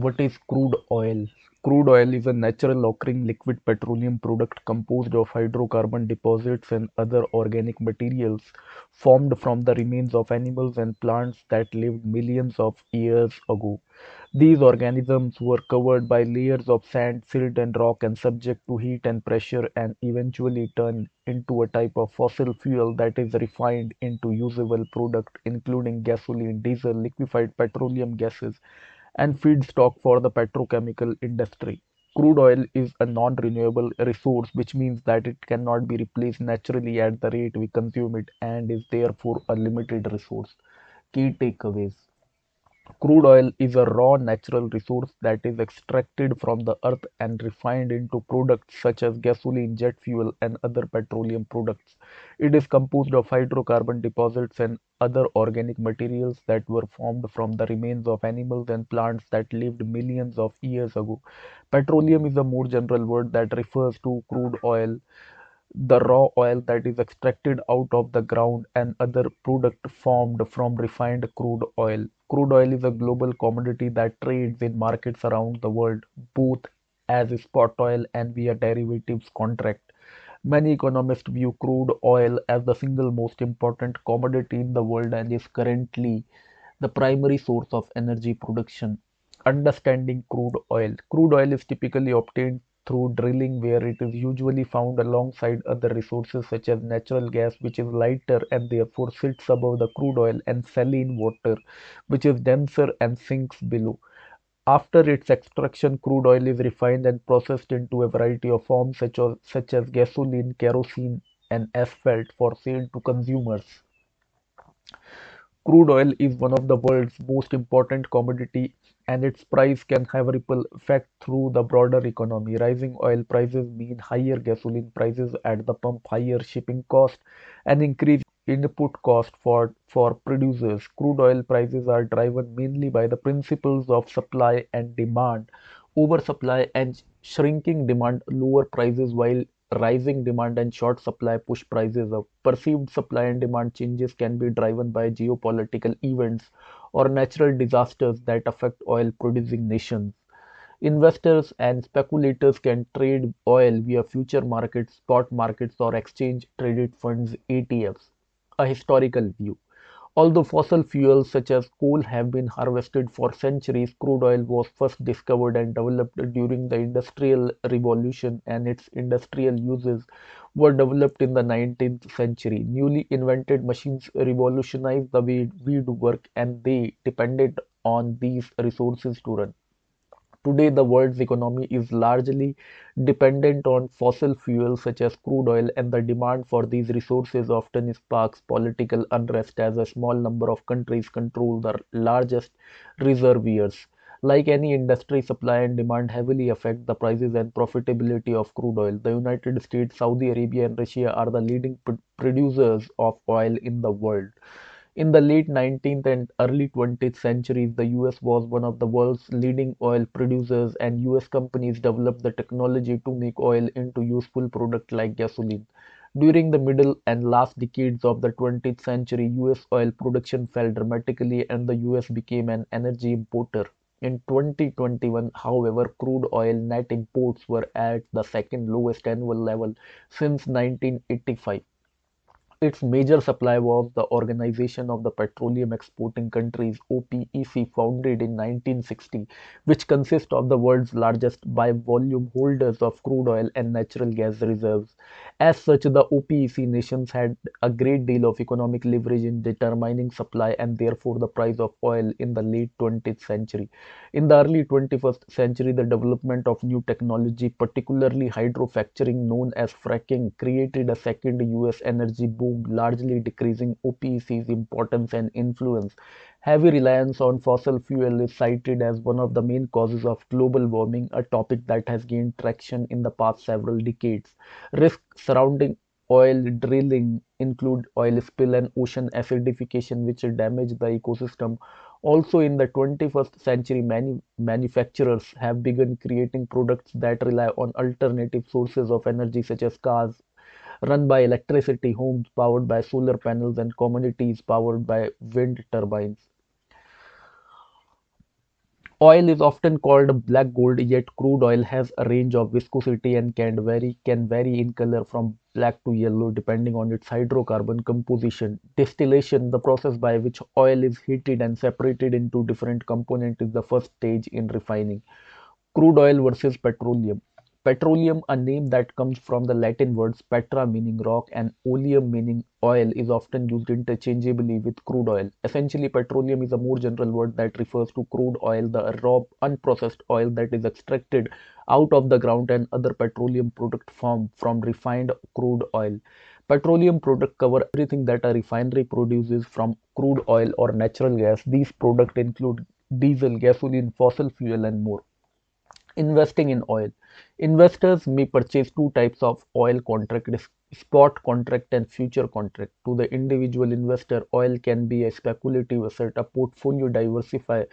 What is crude oil? Crude oil is a natural occurring liquid petroleum product composed of hydrocarbon deposits and other organic materials formed from the remains of animals and plants that lived millions of years ago. These organisms were covered by layers of sand, silt, and rock and subject to heat and pressure and eventually turned into a type of fossil fuel that is refined into usable product including gasoline, diesel, liquefied petroleum gases, and feedstock for the petrochemical industry. Crude oil is a non-renewable resource, which means that it cannot be replaced naturally at the rate we consume it and is therefore a limited resource. Key takeaways Crude oil is a raw natural resource that is extracted from the earth and refined into products such as gasoline, jet fuel, and other petroleum products. It is composed of hydrocarbon deposits and other organic materials that were formed from the remains of animals and plants that lived millions of years ago. Petroleum is a more general word that refers to crude oil the raw oil that is extracted out of the ground and other product formed from refined crude oil. Crude oil is a global commodity that trades in markets around the world, both as spot oil and via derivatives contract. Many economists view crude oil as the single most important commodity in the world and is currently the primary source of energy production. Understanding crude oil. Crude oil is typically obtained through drilling where it is usually found alongside other resources such as natural gas which is lighter and therefore sits above the crude oil and saline water which is denser and sinks below. After its extraction, crude oil is refined and processed into a variety of forms such as, such as gasoline, kerosene, and asphalt for sale to consumers. Crude oil is one of the world's most important commodity and its price can have a ripple effect through the broader economy. Rising oil prices mean higher gasoline prices at the pump, higher shipping cost, and increased input cost for, for producers. Crude oil prices are driven mainly by the principles of supply and demand. Oversupply and shrinking demand lower prices while rising demand and short supply push prices up. Perceived supply and demand changes can be driven by geopolitical events or natural disasters that affect oil producing nations. Investors and speculators can trade oil via future markets, spot markets, or exchange traded funds ETFs. A historical view. Although fossil fuels such as coal have been harvested for centuries, crude oil was first discovered and developed during the Industrial Revolution, and its industrial uses were developed in the 19th century. Newly invented machines revolutionized the way we do work, and they depended on these resources to run. Today, the world's economy is largely dependent on fossil fuels such as crude oil, and the demand for these resources often sparks political unrest as a small number of countries control the largest reservoirs. Like any industry, supply and demand heavily affect the prices and profitability of crude oil. The United States, Saudi Arabia, and Russia are the leading producers of oil in the world. In the late 19th and early 20th centuries, the US was one of the world's leading oil producers, and US companies developed the technology to make oil into useful products like gasoline. During the middle and last decades of the 20th century, US oil production fell dramatically and the US became an energy importer. In 2021, however, crude oil net imports were at the second lowest annual level since 1985. Its major supplier was the Organization of the Petroleum Exporting Countries (OPEC), founded in 1960, which consists of the world's largest by volume holders of crude oil and natural gas reserves. As such, the OPEC nations had a great deal of economic leverage in determining supply and therefore the price of oil in the late 20th century. In the early 21st century, the development of new technology, particularly hydrofracturing known as fracking, created a second US energy boom largely decreasing OPEC's importance and influence. Heavy reliance on fossil fuel is cited as one of the main causes of global warming, a topic that has gained traction in the past several decades. Risks surrounding oil drilling include oil spill and ocean acidification, which damage the ecosystem. Also, in the 21st century, many manufacturers have begun creating products that rely on alternative sources of energy, such as cars, run by electricity, homes powered by solar panels, and communities powered by wind turbines. Oil is often called black gold, yet crude oil has a range of viscosity and can vary can vary in color from black to yellow depending on its hydrocarbon composition. Distillation, the process by which oil is heated and separated into different components, is the first stage in refining. Crude oil versus petroleum. Petroleum, a name that comes from the Latin words petra meaning rock and oleum meaning oil, is often used interchangeably with crude oil. Essentially, petroleum is a more general word that refers to crude oil, the raw, unprocessed oil that is extracted out of the ground and other petroleum product formed from refined crude oil. Petroleum products cover everything that a refinery produces from crude oil or natural gas. These products include diesel, gasoline, fossil fuel, and more. Investing in oil. Investors may purchase two types of oil contract spot contract and future contract. To the individual investor, oil can be a speculative asset, a portfolio diversify,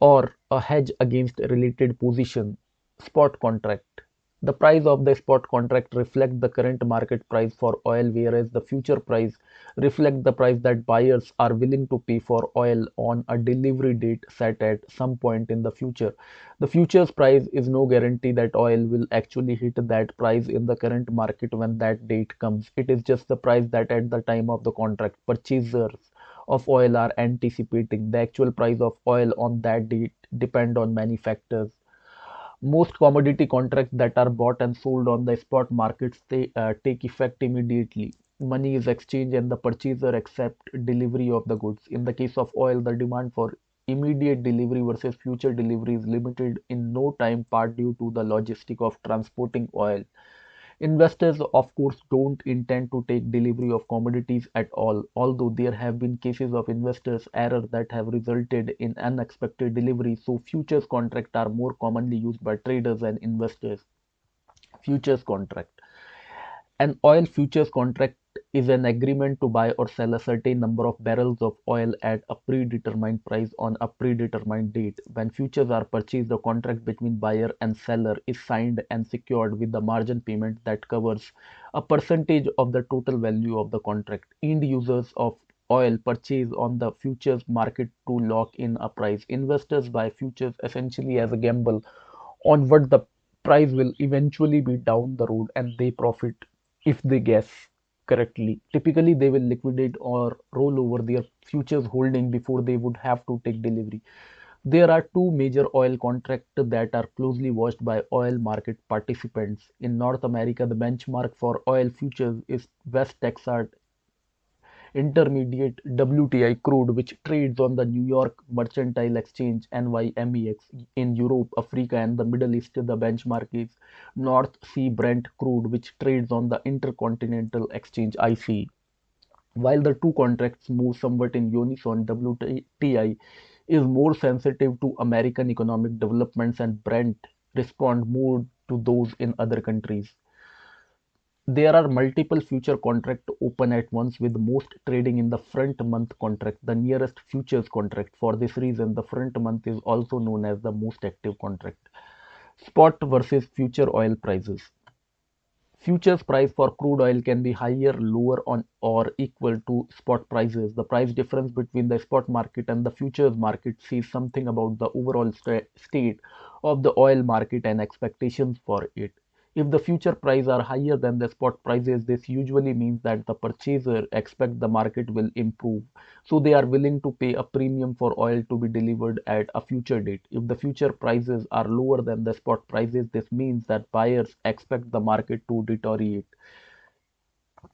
or a hedge against related position. Spot contract. The price of the spot contract reflects the current market price for oil, whereas the future price reflects the price that buyers are willing to pay for oil on a delivery date set at some point in the future. The futures price is no guarantee that oil will actually hit that price in the current market when that date comes. It is just the price that at the time of the contract purchasers of oil are anticipating. The actual price of oil on that date depend on many factors most commodity contracts that are bought and sold on the spot markets they uh, take effect immediately. Money is exchanged and the purchaser accept delivery of the goods. In the case of oil the demand for immediate delivery versus future delivery is limited in no time part due to the logistic of transporting oil Investors, of course, don't intend to take delivery of commodities at all, although there have been cases of investors' error that have resulted in unexpected delivery, so futures contracts are more commonly used by traders and investors. Futures contract. An oil futures contract is an agreement to buy or sell a certain number of barrels of oil at a predetermined price on a predetermined date. When futures are purchased, the contract between buyer and seller is signed and secured with the margin payment that covers a percentage of the total value of the contract. End users of oil purchase on the futures market to lock in a price. Investors buy futures essentially as a gamble on what the price will eventually be down the road and they profit if they guess correctly. Typically, they will liquidate or roll over their futures holding before they would have to take delivery. There are two major oil contracts that are closely watched by oil market participants. In North America, the benchmark for oil futures is West Texas Intermediate WTI crude which trades on the New York Mercantile Exchange NYMEX in Europe, Africa and the Middle East the benchmark is North Sea Brent crude which trades on the Intercontinental Exchange ICE. While the two contracts move somewhat in unison, WTI is more sensitive to American economic developments and Brent respond more to those in other countries. There are multiple future contracts open at once with most trading in the front month contract, the nearest futures contract. For this reason, the front month is also known as the most active contract. Spot versus future oil prices. Futures price for crude oil can be higher, lower on or equal to spot prices. The price difference between the spot market and the futures market says something about the overall st state of the oil market and expectations for it. If the future prices are higher than the spot prices, this usually means that the purchaser expect the market will improve. So they are willing to pay a premium for oil to be delivered at a future date. If the future prices are lower than the spot prices, this means that buyers expect the market to deteriorate.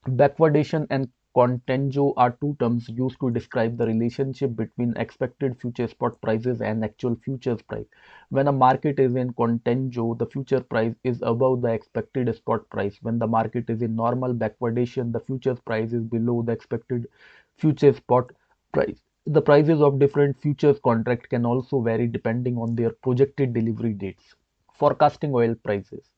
Backwardation and Contango are two terms used to describe the relationship between expected future spot prices and actual futures price. When a market is in contango, the future price is above the expected spot price. When the market is in normal backwardation, the futures price is below the expected future spot price. The prices of different futures contract can also vary depending on their projected delivery dates. Forecasting oil prices.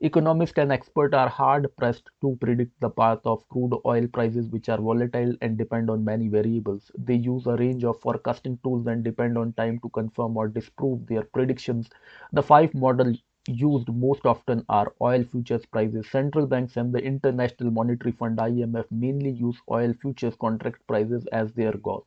Economists and experts are hard pressed to predict the path of crude oil prices, which are volatile and depend on many variables. They use a range of forecasting tools and depend on time to confirm or disprove their predictions. The five models used most often are oil futures prices. Central banks and the International Monetary Fund IMF mainly use oil futures contract prices as their goal.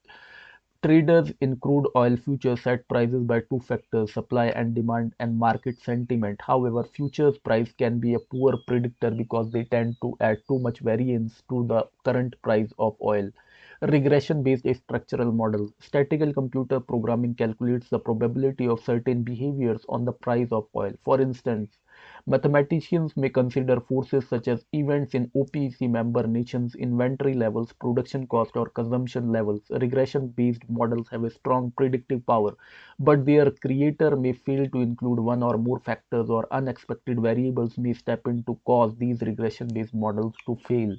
Traders in crude oil futures set prices by two factors, supply and demand and market sentiment. However, futures price can be a poor predictor because they tend to add too much variance to the current price of oil. Regression-based structural model. Statistical computer programming calculates the probability of certain behaviors on the price of oil. For instance, Mathematicians may consider forces such as events in OPEC member nations, inventory levels, production cost, or consumption levels. Regression based models have a strong predictive power, but their creator may fail to include one or more factors, or unexpected variables may step in to cause these regression based models to fail.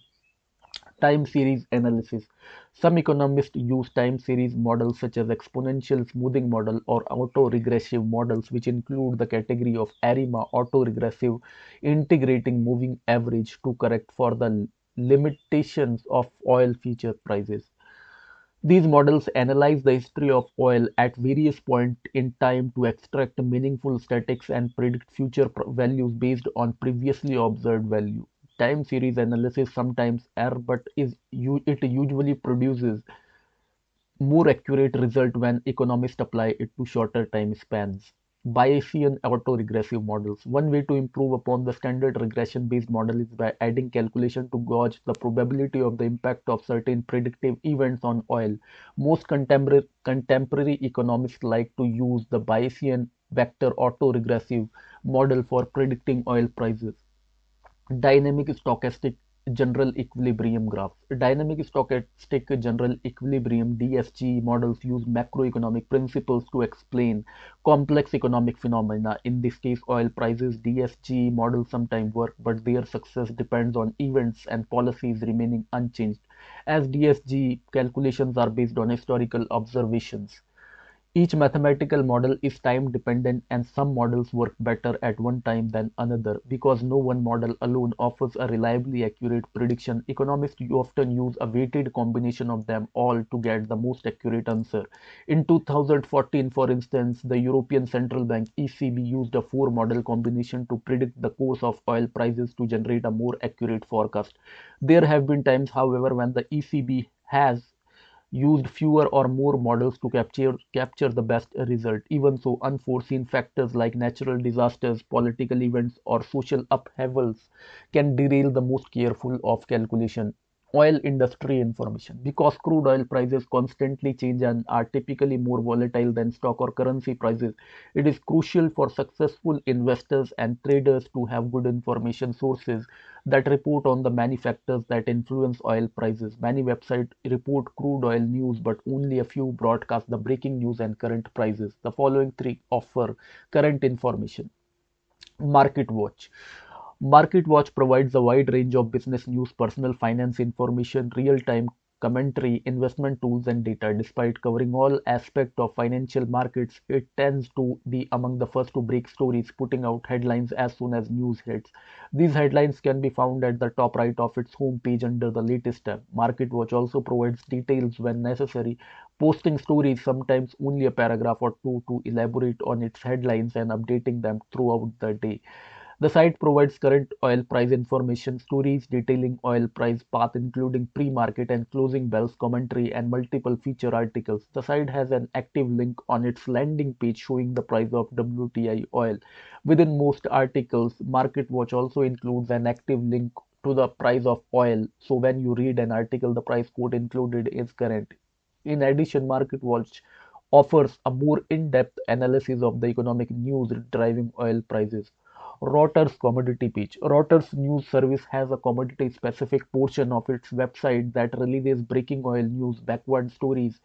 Time series analysis. Some economists use time series models such as exponential smoothing model or autoregressive models which include the category of ARIMA autoregressive integrating moving average to correct for the limitations of oil future prices. These models analyze the history of oil at various points in time to extract meaningful statistics and predict future values based on previously observed value time series analysis sometimes err but is it usually produces more accurate result when economists apply it to shorter time spans. Bayesian autoregressive models. One way to improve upon the standard regression based model is by adding calculation to gauge the probability of the impact of certain predictive events on oil. Most contemporary, contemporary economists like to use the Bayesian vector autoregressive model for predicting oil prices. Dynamic stochastic general equilibrium graphs. Dynamic stochastic general equilibrium DSG models use macroeconomic principles to explain complex economic phenomena. In this case, oil prices DSG models sometimes work, but their success depends on events and policies remaining unchanged, as DSG calculations are based on historical observations. Each mathematical model is time dependent and some models work better at one time than another. Because no one model alone offers a reliably accurate prediction, economists often use a weighted combination of them all to get the most accurate answer. In 2014, for instance, the European Central Bank ECB used a four model combination to predict the course of oil prices to generate a more accurate forecast. There have been times, however, when the ECB has used fewer or more models to capture, capture the best result. Even so, unforeseen factors like natural disasters, political events, or social upheavals can derail the most careful of calculation oil industry information. Because crude oil prices constantly change and are typically more volatile than stock or currency prices it is crucial for successful investors and traders to have good information sources that report on the many factors that influence oil prices. Many websites report crude oil news but only a few broadcast the breaking news and current prices. The following three offer current information. Market watch MarketWatch provides a wide range of business news, personal finance information, real-time commentary, investment tools, and data. Despite covering all aspects of financial markets, it tends to be among the first to break stories, putting out headlines as soon as news hits. These headlines can be found at the top right of its homepage under the latest tab. MarketWatch also provides details when necessary, posting stories, sometimes only a paragraph or two, to elaborate on its headlines and updating them throughout the day. The site provides current oil price information, stories detailing oil price path including pre-market and closing bells commentary and multiple feature articles. The site has an active link on its landing page showing the price of WTI oil. Within most articles, MarketWatch also includes an active link to the price of oil. So when you read an article, the price quote included is current. In addition, MarketWatch offers a more in-depth analysis of the economic news driving oil prices. Reuters commodity page. Reuters news service has a commodity specific portion of its website that releases breaking oil news, backward stories,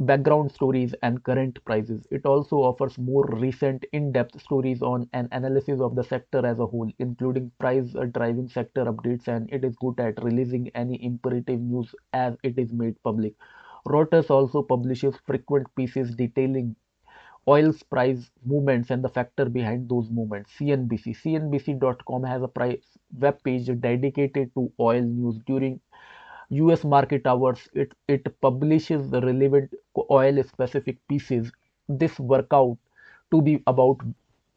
background stories and current prices. It also offers more recent in-depth stories on an analysis of the sector as a whole, including price driving sector updates and it is good at releasing any imperative news as it is made public. Reuters also publishes frequent pieces detailing oil's price movements and the factor behind those movements. CNBC. CNBC.com has a price web page dedicated to oil news during US market hours. It, it publishes the relevant oil specific pieces. This work out to be about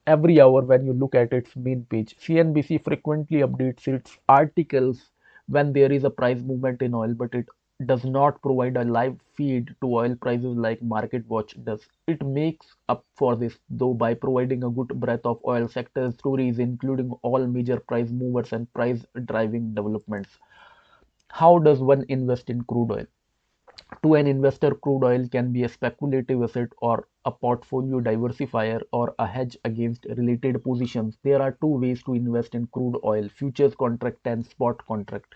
every hour when you look at its main page. CNBC frequently updates its articles when there is a price movement in oil, but it does not provide a live feed to oil prices like MarketWatch does. It makes up for this, though, by providing a good breadth of oil sector stories, including all major price movers and price driving developments. How does one invest in crude oil? To an investor, crude oil can be a speculative asset or a portfolio diversifier or a hedge against related positions. There are two ways to invest in crude oil futures contract and spot contract.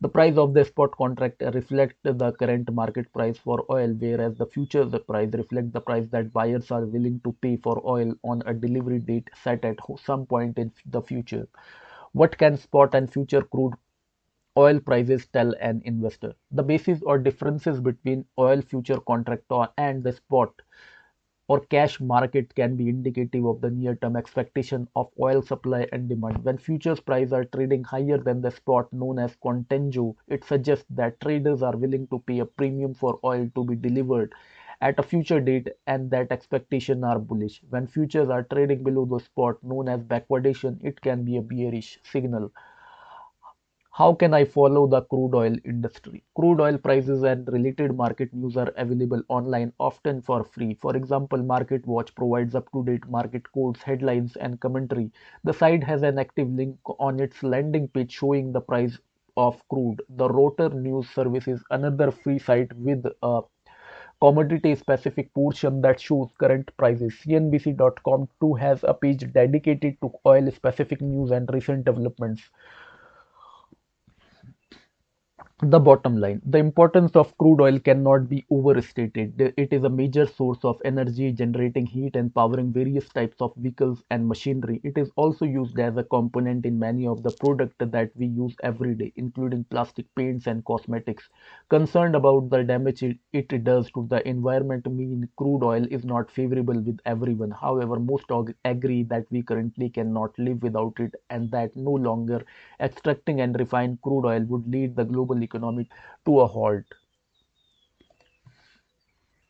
The price of the spot contract reflects the current market price for oil, whereas the futures price reflects the price that buyers are willing to pay for oil on a delivery date set at some point in the future. What can spot and future crude oil prices tell an investor. The basis or differences between oil future contract and the spot or cash market can be indicative of the near-term expectation of oil supply and demand. When futures prices are trading higher than the spot known as contango, it suggests that traders are willing to pay a premium for oil to be delivered at a future date and that expectations are bullish. When futures are trading below the spot known as backwardation, it can be a bearish signal. How can I follow the crude oil industry? Crude oil prices and related market news are available online, often for free. For example, MarketWatch provides up to date market quotes, headlines, and commentary. The site has an active link on its landing page showing the price of crude. The Reuters News Service is another free site with a commodity specific portion that shows current prices. CNBC.com too has a page dedicated to oil specific news and recent developments. The bottom line the importance of crude oil cannot be overstated. It is a major source of energy, generating heat and powering various types of vehicles and machinery. It is also used as a component in many of the products that we use every day, including plastic paints and cosmetics. Concerned about the damage it, does to the environment mean crude oil is not favorable with everyone. However, most agree that we currently cannot live without it and that no longer extracting and refining crude oil would lead the global economy to a halt.